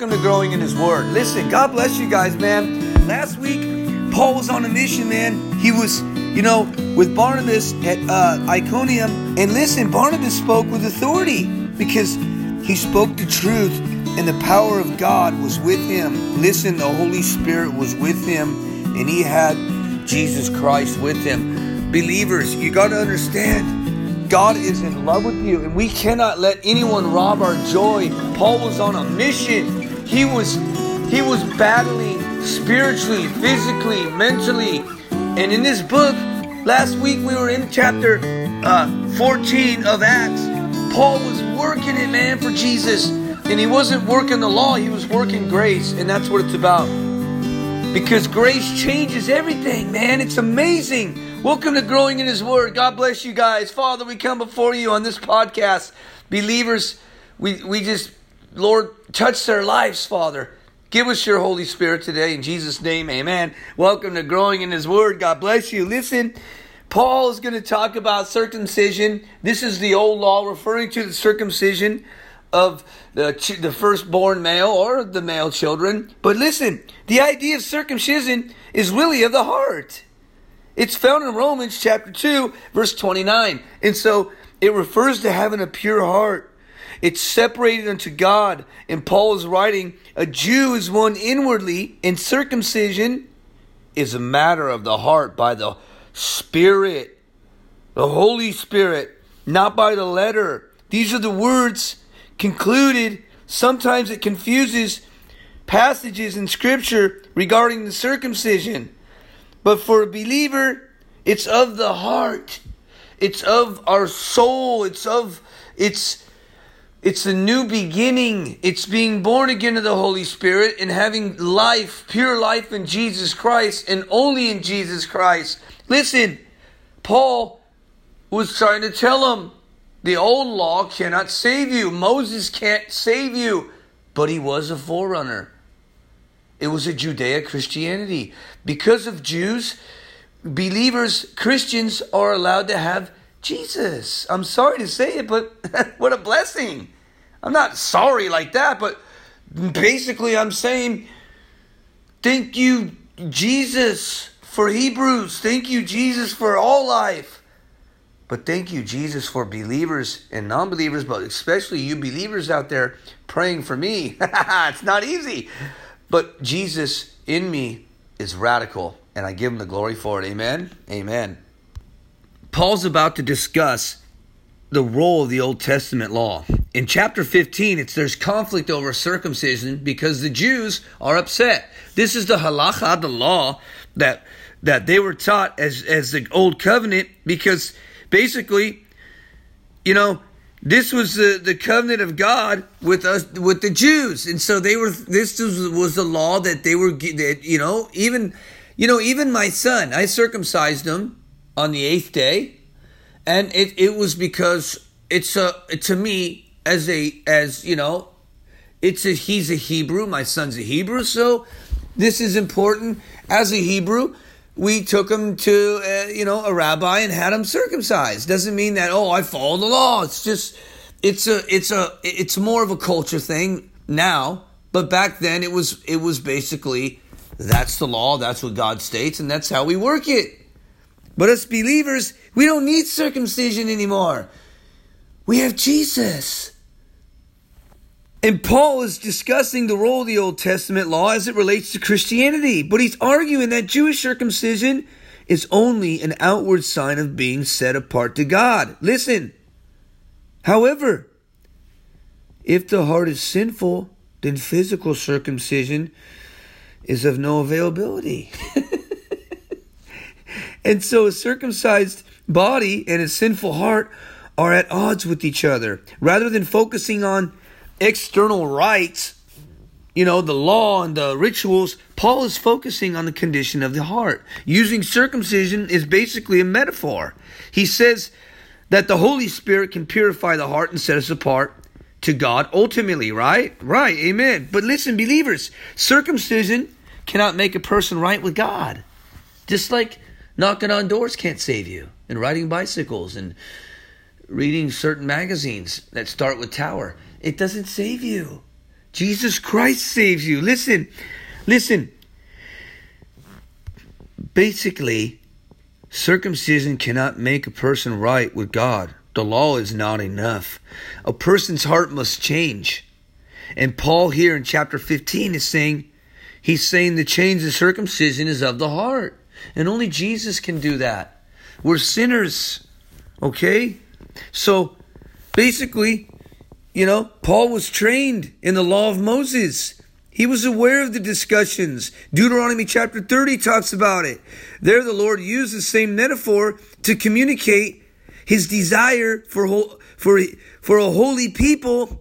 Welcome to Growing in His Word. Listen, God bless you guys, man. Last week, Paul was on a mission, man. He was, you know, with Barnabas at uh, Iconium. And listen, Barnabas spoke with authority because he spoke the truth and the power of God was with him. Listen, the Holy Spirit was with him and he had Jesus Christ with him. Believers, you got to understand God is in love with you, and we cannot let anyone rob our joy. Paul was on a mission. He was he was battling spiritually, physically, mentally. And in this book, last week we were in chapter uh, 14 of Acts. Paul was working it, man, for Jesus. And he wasn't working the law, he was working grace. And that's what it's about. Because grace changes everything, man. It's amazing. Welcome to Growing in His Word. God bless you guys. Father, we come before you on this podcast. Believers, we, we just, Lord, touch their lives, Father. Give us your Holy Spirit today. In Jesus' name, amen. Welcome to Growing in His Word. God bless you. Listen, Paul is going to talk about circumcision. This is the old law referring to the circumcision of the, the firstborn male or the male children. But listen, the idea of circumcision is really of the heart. It's found in Romans chapter 2, verse 29. And so it refers to having a pure heart. It's separated unto God. And Paul is writing, a Jew is one inwardly, and circumcision is a matter of the heart by the Spirit, the Holy Spirit, not by the letter. These are the words concluded. Sometimes it confuses passages in Scripture regarding the circumcision. But for a believer, it's of the heart. It's of our soul. It's of it's it's a new beginning. It's being born again of the Holy Spirit and having life, pure life in Jesus Christ and only in Jesus Christ. Listen, Paul was trying to tell him the old law cannot save you. Moses can't save you, but he was a forerunner. It was a Judeo Christianity. Because of Jews, believers, Christians are allowed to have Jesus. I'm sorry to say it, but what a blessing. I'm not sorry like that, but basically I'm saying thank you, Jesus, for Hebrews. Thank you, Jesus, for all life. But thank you, Jesus, for believers and non believers, but especially you believers out there praying for me. it's not easy. But Jesus in me is radical, and I give him the glory for it. Amen. Amen. Paul's about to discuss the role of the Old Testament law. In chapter 15, it's there's conflict over circumcision because the Jews are upset. This is the halacha, the law that that they were taught as as the old covenant because basically, you know, this was the, the covenant of God with us with the Jews, and so they were. This was, was the law that they were. That you know, even you know, even my son, I circumcised him on the eighth day, and it it was because it's a to me as a as you know, it's a he's a Hebrew. My son's a Hebrew, so this is important as a Hebrew we took him to uh, you know a rabbi and had him circumcised. Doesn't mean that oh I follow the law. It's just it's a it's a it's more of a culture thing now. But back then it was it was basically that's the law. That's what God states, and that's how we work it. But as believers, we don't need circumcision anymore. We have Jesus. And Paul is discussing the role of the Old Testament law as it relates to Christianity, but he's arguing that Jewish circumcision is only an outward sign of being set apart to God. Listen, however, if the heart is sinful, then physical circumcision is of no availability. and so a circumcised body and a sinful heart are at odds with each other. Rather than focusing on external rites, you know, the law and the rituals, Paul is focusing on the condition of the heart. Using circumcision is basically a metaphor. He says that the Holy Spirit can purify the heart and set us apart to God ultimately, right? Right, amen. But listen, believers, circumcision cannot make a person right with God. Just like knocking on doors can't save you, and riding bicycles and reading certain magazines that start with tower. It doesn't save you. Jesus Christ saves you. Listen, listen. Basically, circumcision cannot make a person right with God. The law is not enough. A person's heart must change. And Paul here in chapter 15 is saying, he's saying the change of circumcision is of the heart. And only Jesus can do that. We're sinners. Okay? So basically, you know, Paul was trained in the law of Moses. He was aware of the discussions. Deuteronomy chapter 30 talks about it. There, the Lord used the same metaphor to communicate his desire for, for, for a holy people.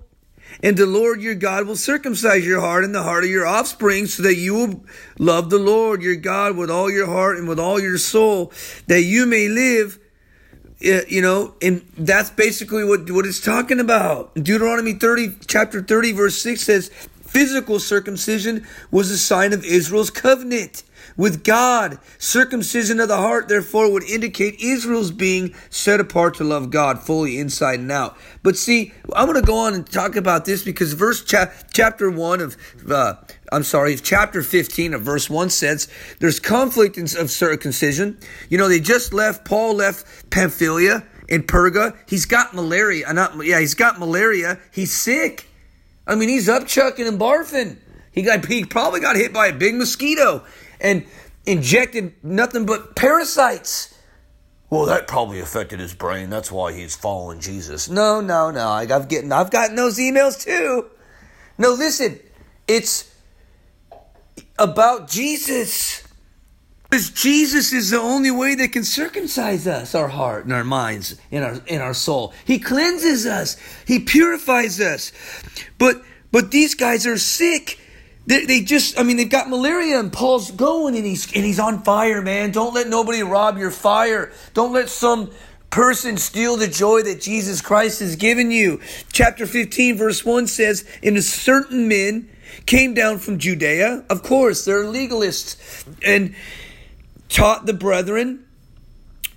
And the Lord your God will circumcise your heart and the heart of your offspring so that you will love the Lord your God with all your heart and with all your soul, that you may live eh, you know, and that's basically what, what it's talking about. Deuteronomy 30, chapter 30, verse 6 says, physical circumcision was a sign of Israel's covenant with God. Circumcision of the heart, therefore, would indicate Israel's being set apart to love God fully inside and out. But see, I'm going to go on and talk about this because verse cha- chapter 1 of, uh, I'm sorry, chapter 15 of verse 1 says there's conflict in, of circumcision. You know, they just left, Paul left Pamphylia in Perga. He's got malaria. Not, yeah, he's got malaria. He's sick. I mean, he's up chucking and barfing. He got he probably got hit by a big mosquito and injected nothing but parasites. Well, that probably affected his brain. That's why he's following Jesus. No, no, no. I've getting I've gotten those emails too. No, listen. It's about Jesus. Because Jesus is the only way that can circumcise us, our heart and our minds, in our in our soul. He cleanses us. He purifies us. But but these guys are sick they, they just, I mean, they've got malaria and Paul's going and he's, and he's on fire, man. Don't let nobody rob your fire. Don't let some person steal the joy that Jesus Christ has given you. Chapter 15, verse 1 says, And a certain men came down from Judea. Of course, they're legalists and taught the brethren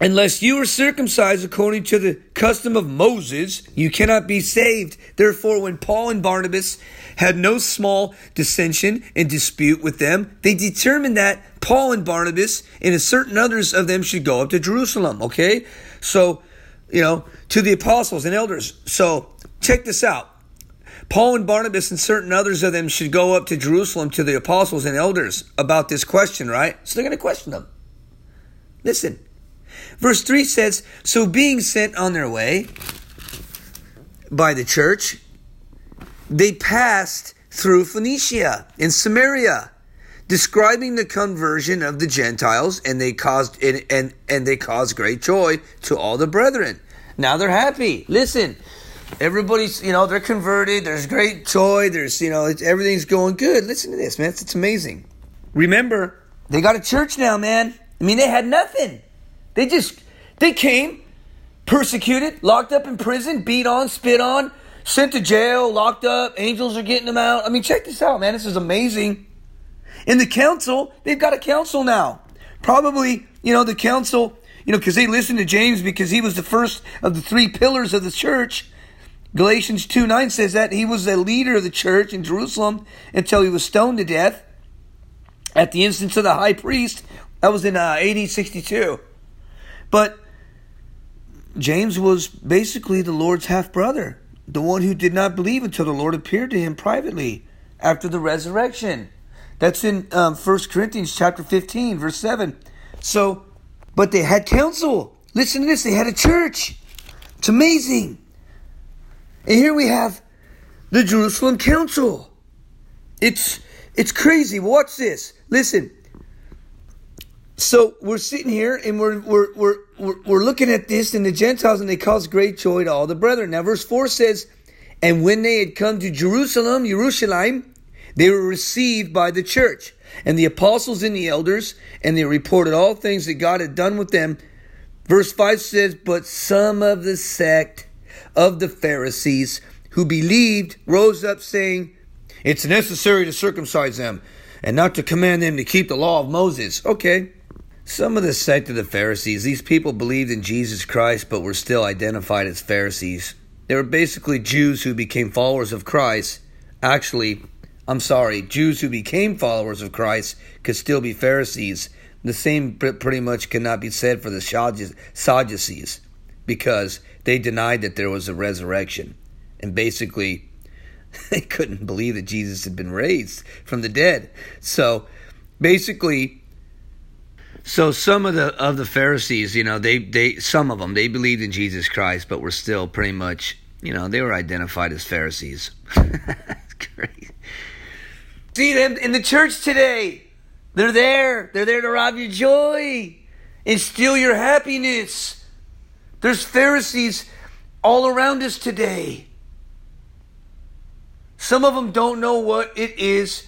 Unless you are circumcised according to the custom of Moses, you cannot be saved. Therefore, when Paul and Barnabas had no small dissension and dispute with them, they determined that Paul and Barnabas and a certain others of them should go up to Jerusalem. Okay? So, you know, to the apostles and elders. So, check this out. Paul and Barnabas and certain others of them should go up to Jerusalem to the apostles and elders about this question, right? So they're going to question them. Listen. Verse 3 says, So being sent on their way by the church, they passed through Phoenicia and Samaria, describing the conversion of the Gentiles, and they caused and, and, and they caused great joy to all the brethren. Now they're happy. Listen, everybody's you know they're converted. There's great joy. There's you know everything's going good. Listen to this, man. It's, it's amazing. Remember, they got a church now, man. I mean, they had nothing. They just, they came, persecuted, locked up in prison, beat on, spit on, sent to jail, locked up, angels are getting them out. I mean, check this out, man. This is amazing. In the council, they've got a council now. Probably, you know, the council, you know, because they listened to James because he was the first of the three pillars of the church. Galatians 2 9 says that he was the leader of the church in Jerusalem until he was stoned to death at the instance of the high priest. That was in uh, AD 62. But James was basically the Lord's half brother, the one who did not believe until the Lord appeared to him privately after the resurrection. That's in um, 1 Corinthians chapter 15, verse 7. So, but they had counsel. Listen to this. They had a church. It's amazing. And here we have the Jerusalem Council. It's it's crazy. Watch this. Listen. So we're sitting here and we're, we're, we're, we're, we're looking at this and the Gentiles and they cause great joy to all the brethren. Now verse 4 says, And when they had come to Jerusalem, Jerusalem, they were received by the church and the apostles and the elders, and they reported all things that God had done with them. Verse 5 says, But some of the sect of the Pharisees who believed rose up saying, It's necessary to circumcise them and not to command them to keep the law of Moses. Okay. Some of the sect of the Pharisees, these people believed in Jesus Christ but were still identified as Pharisees. They were basically Jews who became followers of Christ Actually, I'm sorry, Jews who became followers of Christ could still be Pharisees. The same pretty much cannot be said for the Sadducees because they denied that there was a resurrection. And basically, they couldn't believe that Jesus had been raised from the dead. So basically, so some of the of the Pharisees, you know, they they some of them they believed in Jesus Christ, but were still pretty much, you know, they were identified as Pharisees. See them in the church today. They're there. They're there to rob your joy and steal your happiness. There's Pharisees all around us today. Some of them don't know what it is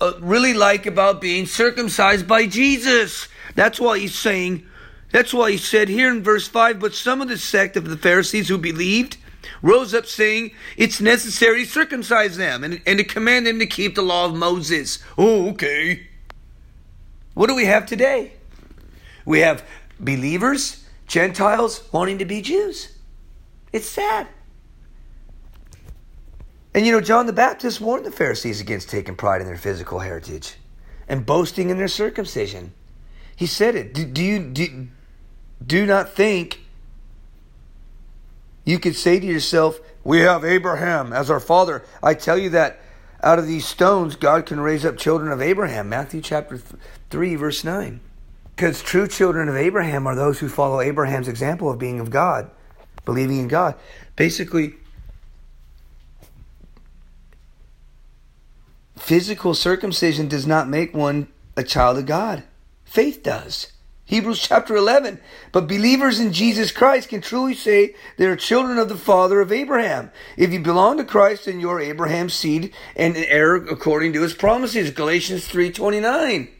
uh, really like about being circumcised by Jesus. That's why he's saying, that's why he said here in verse 5 But some of the sect of the Pharisees who believed rose up saying, It's necessary to circumcise them and, and to command them to keep the law of Moses. Oh, okay. What do we have today? We have believers, Gentiles wanting to be Jews. It's sad. And you know, John the Baptist warned the Pharisees against taking pride in their physical heritage and boasting in their circumcision. He said it. Do, do you do, do not think you could say to yourself, "We have Abraham as our father." I tell you that out of these stones God can raise up children of Abraham. Matthew chapter 3 verse 9. Because true children of Abraham are those who follow Abraham's example of being of God, believing in God. Basically, Physical circumcision does not make one a child of God. Faith does. Hebrews chapter 11. But believers in Jesus Christ can truly say they are children of the father of Abraham. If you belong to Christ, then you're Abraham's seed and an heir according to his promises. Galatians 3.29.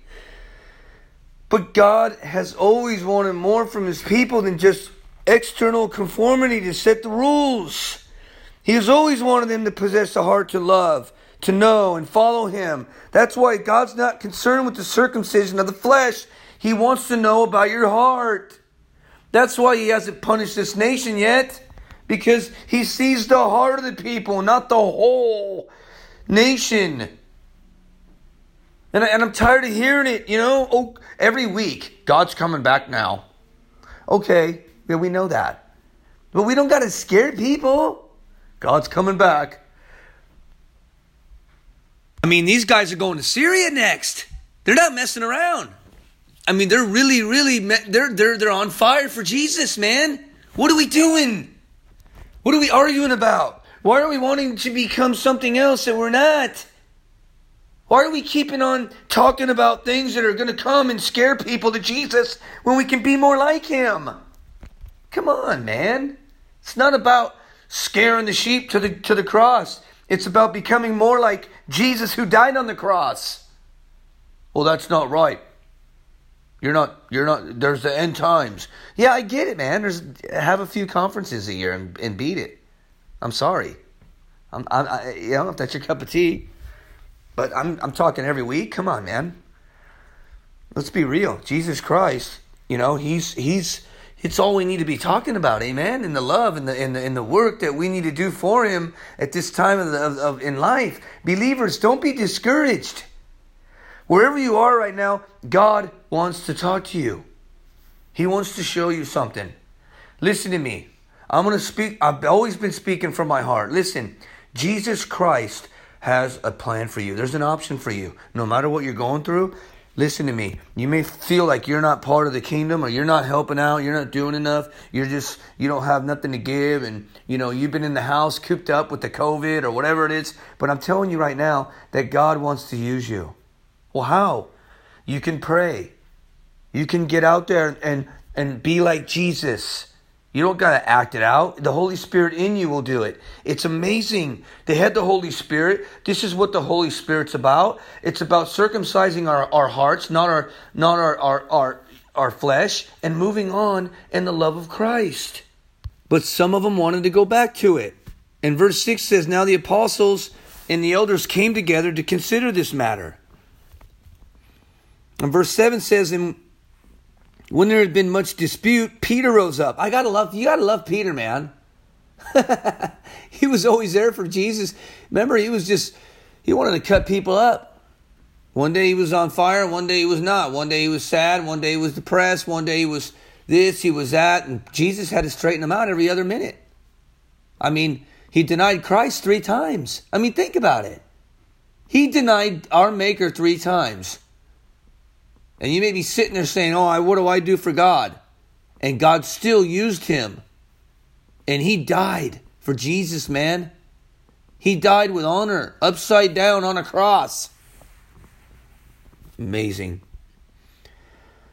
But God has always wanted more from his people than just external conformity to set the rules. He has always wanted them to possess a heart to love, to know and follow Him. That's why God's not concerned with the circumcision of the flesh. He wants to know about your heart. That's why He hasn't punished this nation yet, because He sees the heart of the people, not the whole nation. And, I, and I'm tired of hearing it, you know, oh, every week. God's coming back now. Okay, yeah, we know that. But we don't got to scare people. God's coming back. I mean, these guys are going to Syria next. They're not messing around. I mean, they're really, really, they're, they're, they're on fire for Jesus, man. What are we doing? What are we arguing about? Why are we wanting to become something else that we're not? Why are we keeping on talking about things that are going to come and scare people to Jesus when we can be more like Him? Come on, man. It's not about scaring the sheep to the, to the cross. It's about becoming more like Jesus who died on the cross. Well, that's not right. You're not, you're not, there's the end times. Yeah, I get it, man. There's, have a few conferences a year and, and beat it. I'm sorry. I'm, I'm, I, you know, if that's your cup of tea. But I'm, I'm talking every week. Come on, man. Let's be real. Jesus Christ, you know, he's, he's, it's all we need to be talking about, amen. In the love and the in the in the work that we need to do for Him at this time of, the, of, of in life. Believers, don't be discouraged. Wherever you are right now, God wants to talk to you. He wants to show you something. Listen to me. I'm going to speak. I've always been speaking from my heart. Listen, Jesus Christ has a plan for you. There's an option for you. No matter what you're going through, Listen to me. You may feel like you're not part of the kingdom or you're not helping out, you're not doing enough, you're just, you don't have nothing to give, and, you know, you've been in the house cooped up with the COVID or whatever it is. But I'm telling you right now that God wants to use you. Well, how? You can pray. You can get out there and, and be like Jesus. You don't got to act it out. The Holy Spirit in you will do it. It's amazing. They had the Holy Spirit. This is what the Holy Spirit's about. It's about circumcising our, our hearts, not our not our, our, our, our flesh, and moving on in the love of Christ. But some of them wanted to go back to it. And verse 6 says, Now the apostles and the elders came together to consider this matter. And verse 7 says, And when there had been much dispute, Peter rose up. I gotta love you gotta love Peter, man. he was always there for Jesus. Remember, he was just, he wanted to cut people up. One day he was on fire, one day he was not. One day he was sad, one day he was depressed, one day he was this, he was that. And Jesus had to straighten him out every other minute. I mean, he denied Christ three times. I mean, think about it. He denied our Maker three times. And you may be sitting there saying, Oh, what do I do for God? And God still used him. And he died for Jesus, man. He died with honor, upside down on a cross. Amazing.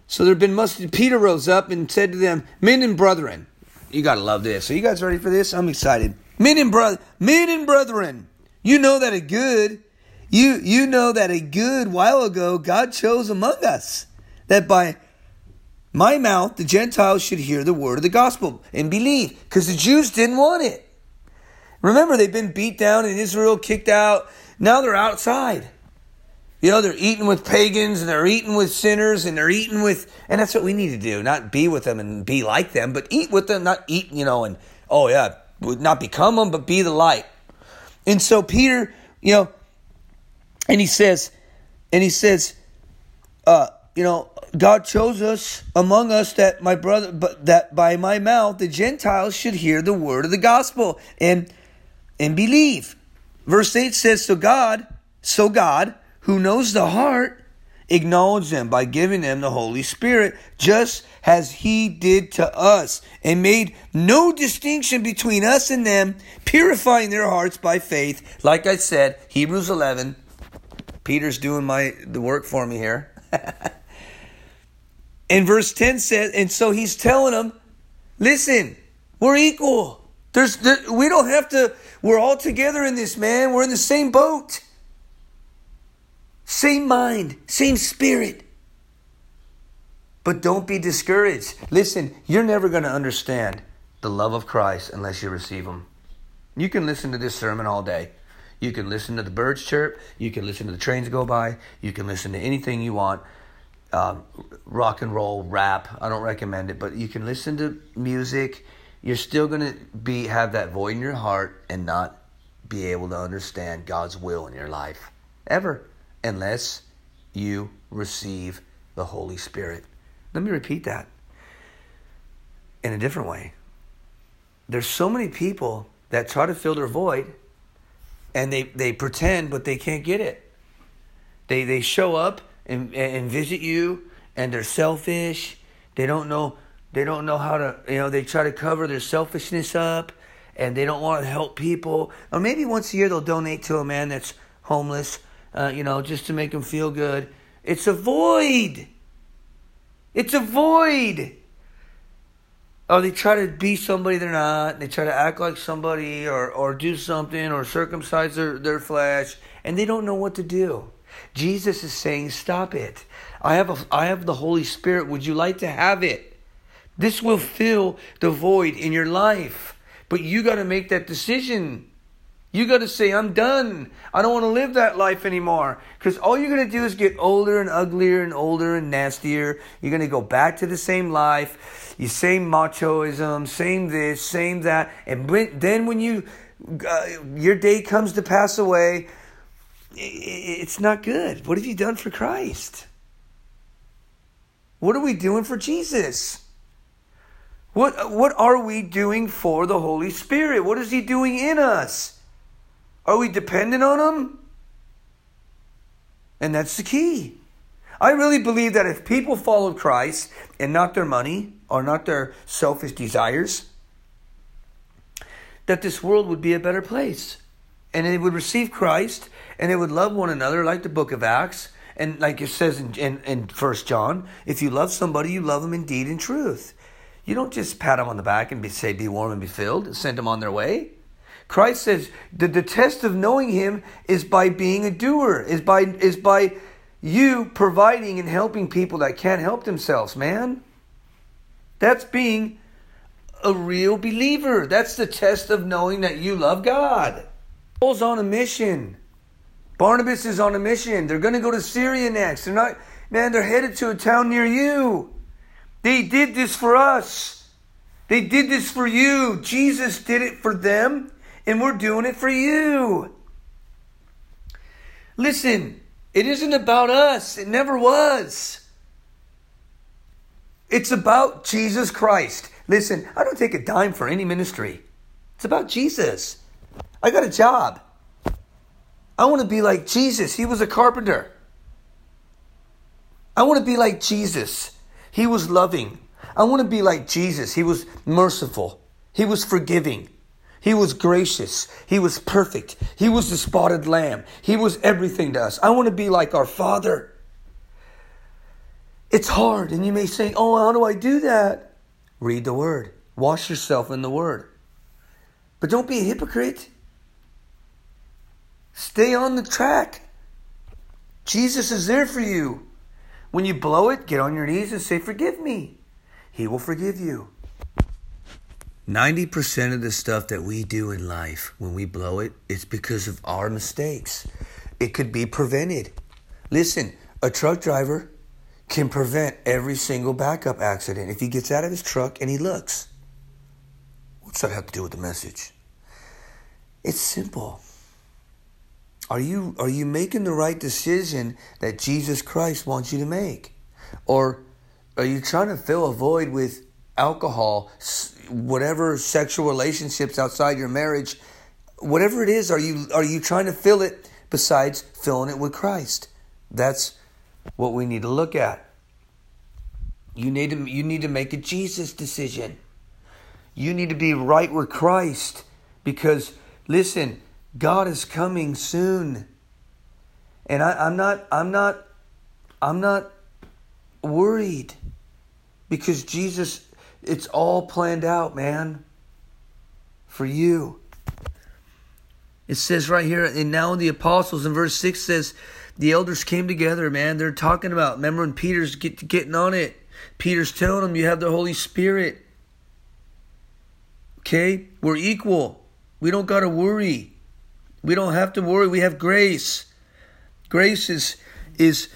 So there had been must Peter rose up and said to them, Men and brethren, you gotta love this. Are you guys ready for this? I'm excited. Men and brother men and brethren, you know that a good you you know that a good while ago God chose among us that by my mouth the Gentiles should hear the word of the gospel and believe. Because the Jews didn't want it. Remember, they've been beat down in Israel, kicked out. Now they're outside. You know, they're eating with pagans and they're eating with sinners and they're eating with, and that's what we need to do. Not be with them and be like them, but eat with them, not eat, you know, and, oh yeah, not become them, but be the light. And so Peter, you know, and he says, and he says, uh, you know, God chose us among us that my brother, but that by my mouth the Gentiles should hear the word of the gospel and and believe. Verse 8 says, So God, so God, who knows the heart, acknowledged them by giving them the Holy Spirit, just as He did to us, and made no distinction between us and them, purifying their hearts by faith. Like I said, Hebrews 11. Peter's doing my the work for me here. and verse 10 says, and so he's telling them, listen, we're equal. There's, there, we don't have to, we're all together in this, man. We're in the same boat. Same mind, same spirit. But don't be discouraged. Listen, you're never going to understand the love of Christ unless you receive Him. You can listen to this sermon all day. You can listen to the birds chirp. You can listen to the trains go by. You can listen to anything you want. Uh, rock and roll, rap. I don't recommend it, but you can listen to music you're still going to be have that void in your heart and not be able to understand God's will in your life ever unless you receive the Holy Spirit. Let me repeat that in a different way. There's so many people that try to fill their void and they, they pretend but they can't get it. They they show up and and visit you and they're selfish. They don't know they don't know how to, you know, they try to cover their selfishness up and they don't want to help people. Or maybe once a year they'll donate to a man that's homeless, uh, you know, just to make him feel good. It's a void. It's a void. Oh, they try to be somebody they're not. They try to act like somebody or, or do something or circumcise their, their flesh, and they don't know what to do. Jesus is saying, Stop it. I have, a, I have the Holy Spirit. Would you like to have it? This will fill the void in your life. But you got to make that decision. You got to say, I'm done. I don't want to live that life anymore. Because all you're going to do is get older and uglier and older and nastier. You're going to go back to the same life, you same machoism, same this, same that. And when, then when you, uh, your day comes to pass away, it's not good. What have you done for Christ? What are we doing for Jesus? What, what are we doing for the Holy Spirit? What is He doing in us? Are we dependent on Him? And that's the key. I really believe that if people followed Christ and not their money or not their selfish desires, that this world would be a better place. And they would receive Christ and they would love one another like the book of Acts. And like it says in, in, in 1 John, if you love somebody, you love them indeed in truth. You don't just pat them on the back and be, say, be warm and be filled, and send them on their way. Christ says the, the test of knowing him is by being a doer, is by, is by you providing and helping people that can't help themselves, man. That's being a real believer. That's the test of knowing that you love God. Paul's on a mission. Barnabas is on a mission. They're going to go to Syria next. They're not, man, they're headed to a town near you. They did this for us. They did this for you. Jesus did it for them, and we're doing it for you. Listen, it isn't about us. It never was. It's about Jesus Christ. Listen, I don't take a dime for any ministry. It's about Jesus. I got a job. I want to be like Jesus. He was a carpenter. I want to be like Jesus. He was loving. I want to be like Jesus. He was merciful. He was forgiving. He was gracious. He was perfect. He was the spotted lamb. He was everything to us. I want to be like our Father. It's hard, and you may say, Oh, how do I do that? Read the Word, wash yourself in the Word. But don't be a hypocrite. Stay on the track. Jesus is there for you. When you blow it, get on your knees and say, Forgive me. He will forgive you. 90% of the stuff that we do in life, when we blow it, it's because of our mistakes. It could be prevented. Listen, a truck driver can prevent every single backup accident if he gets out of his truck and he looks. What's that have to do with the message? It's simple. Are you are you making the right decision that Jesus Christ wants you to make? Or are you trying to fill a void with alcohol, whatever sexual relationships outside your marriage, whatever it is, are you are you trying to fill it besides filling it with Christ? That's what we need to look at. You need to you need to make a Jesus decision. You need to be right with Christ because listen, God is coming soon. And I, I'm not I'm not I'm not worried because Jesus it's all planned out, man. For you. It says right here, and now the apostles in verse 6 says, the elders came together, man. They're talking about, remember when Peter's get, getting on it? Peter's telling them, you have the Holy Spirit. Okay? We're equal. We don't got to worry. We don't have to worry. We have grace. Grace is, is,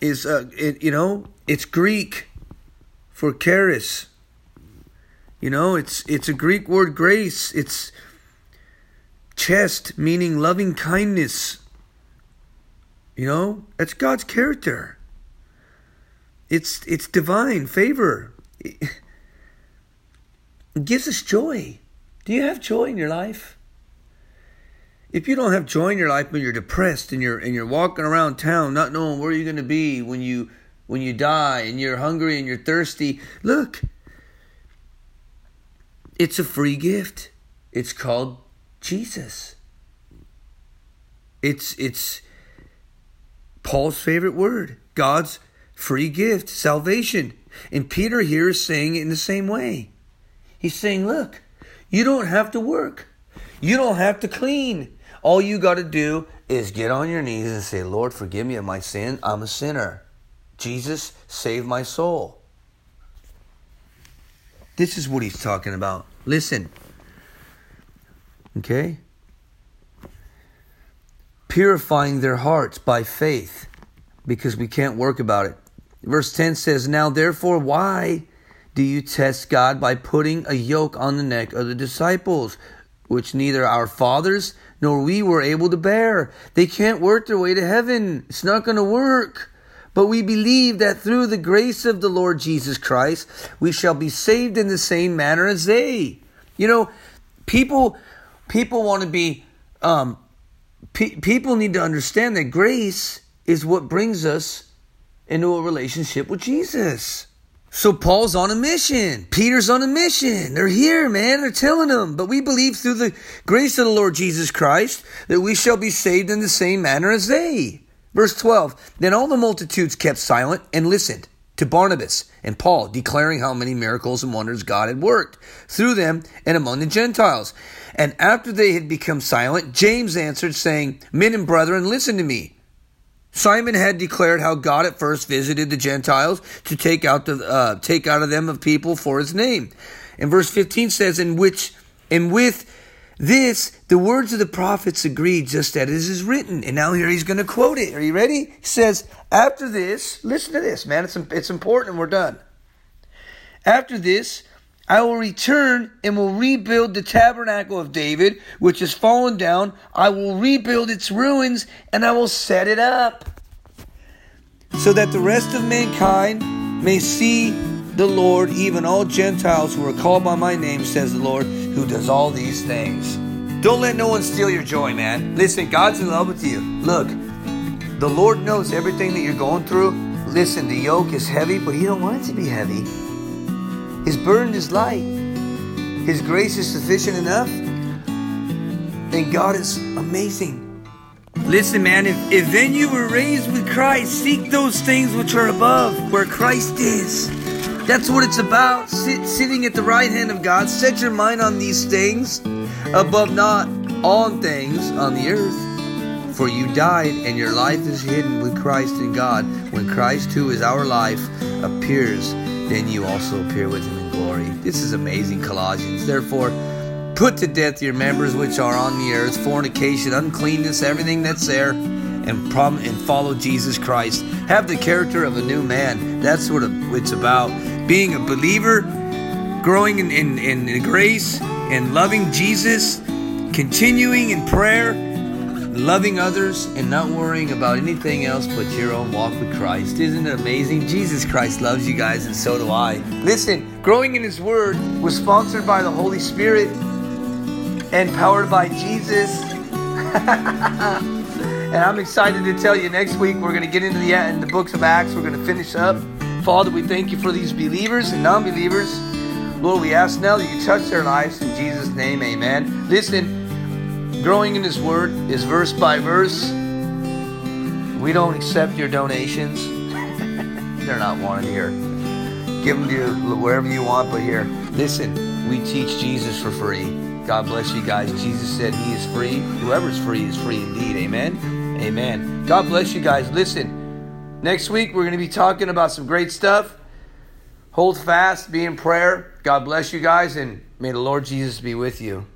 is uh, it, you know, it's Greek for charis. You know, it's it's a Greek word grace. It's chesed meaning loving kindness. You know, that's God's character. It's it's divine favor. It gives us joy. Do you have joy in your life? If you don't have joy in your life when you're depressed and you're and you're walking around town not knowing where you're going to be when you when you die and you're hungry and you're thirsty, look. It's a free gift. It's called Jesus. It's it's Paul's favorite word, God's free gift, salvation. And Peter here is saying it in the same way. He's saying, look, you don't have to work. You don't have to clean. All you got to do is get on your knees and say, Lord, forgive me of my sin. I'm a sinner. Jesus, save my soul. This is what he's talking about. Listen. Okay? purifying their hearts by faith because we can't work about it. Verse 10 says, Now therefore, why do you test God by putting a yoke on the neck of the disciples, which neither our fathers nor we were able to bear? They can't work their way to heaven. It's not going to work. But we believe that through the grace of the Lord Jesus Christ, we shall be saved in the same manner as they. You know, people people want to be um, Pe- people need to understand that grace is what brings us into a relationship with Jesus. So Paul's on a mission. Peter's on a mission. They're here, man. They're telling them. But we believe through the grace of the Lord Jesus Christ that we shall be saved in the same manner as they. Verse 12 Then all the multitudes kept silent and listened to Barnabas and Paul, declaring how many miracles and wonders God had worked through them and among the Gentiles. And after they had become silent, James answered, saying, Men and brethren, listen to me. Simon had declared how God at first visited the Gentiles to take out the uh, take out of them of people for His name. And verse fifteen says, "In which and with this the words of the prophets agreed, just as is written." And now here he's going to quote it. Are you ready? He says, "After this, listen to this, man. It's it's important, we're done. After this, I will return and will rebuild the tabernacle of David, which has fallen down. I will rebuild its ruins and I will set it up so that the rest of mankind may see the Lord, even all Gentiles who are called by my name, says the Lord, who does all these things. Don't let no one steal your joy, man. Listen, God's in love with you. Look, the Lord knows everything that you're going through. Listen, the yoke is heavy, but He don't want it to be heavy. His burden is light. His grace is sufficient enough. And God is amazing. Listen, man, if, if then you were raised with Christ, seek those things which are above, where Christ is. That's what it's about. Sit, sitting at the right hand of God. Set your mind on these things, above not on things on the earth. For you died, and your life is hidden with Christ in God. When Christ, who is our life, appears, then you also appear with him in glory. This is amazing, Colossians. Therefore, Put to death your members which are on the earth, fornication, uncleanness, everything that's there, and prom- and follow Jesus Christ. Have the character of a new man. That's what it's about. Being a believer, growing in, in, in grace, and loving Jesus, continuing in prayer, loving others, and not worrying about anything else but your own walk with Christ. Isn't it amazing? Jesus Christ loves you guys, and so do I. Listen, growing in His Word was sponsored by the Holy Spirit and powered by Jesus. and I'm excited to tell you next week we're going to get into the, in the books of Acts. We're going to finish up. Father, we thank you for these believers and non believers. Lord, we ask now that you touch their lives in Jesus' name. Amen. Listen, growing in His Word is verse by verse. We don't accept your donations. They're not wanted here. Give them to you wherever you want, but here. Listen, we teach Jesus for free. God bless you guys. Jesus said he is free. Whoever's free is free indeed. Amen. Amen. God bless you guys. Listen, next week we're going to be talking about some great stuff. Hold fast, be in prayer. God bless you guys, and may the Lord Jesus be with you.